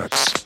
Tracks.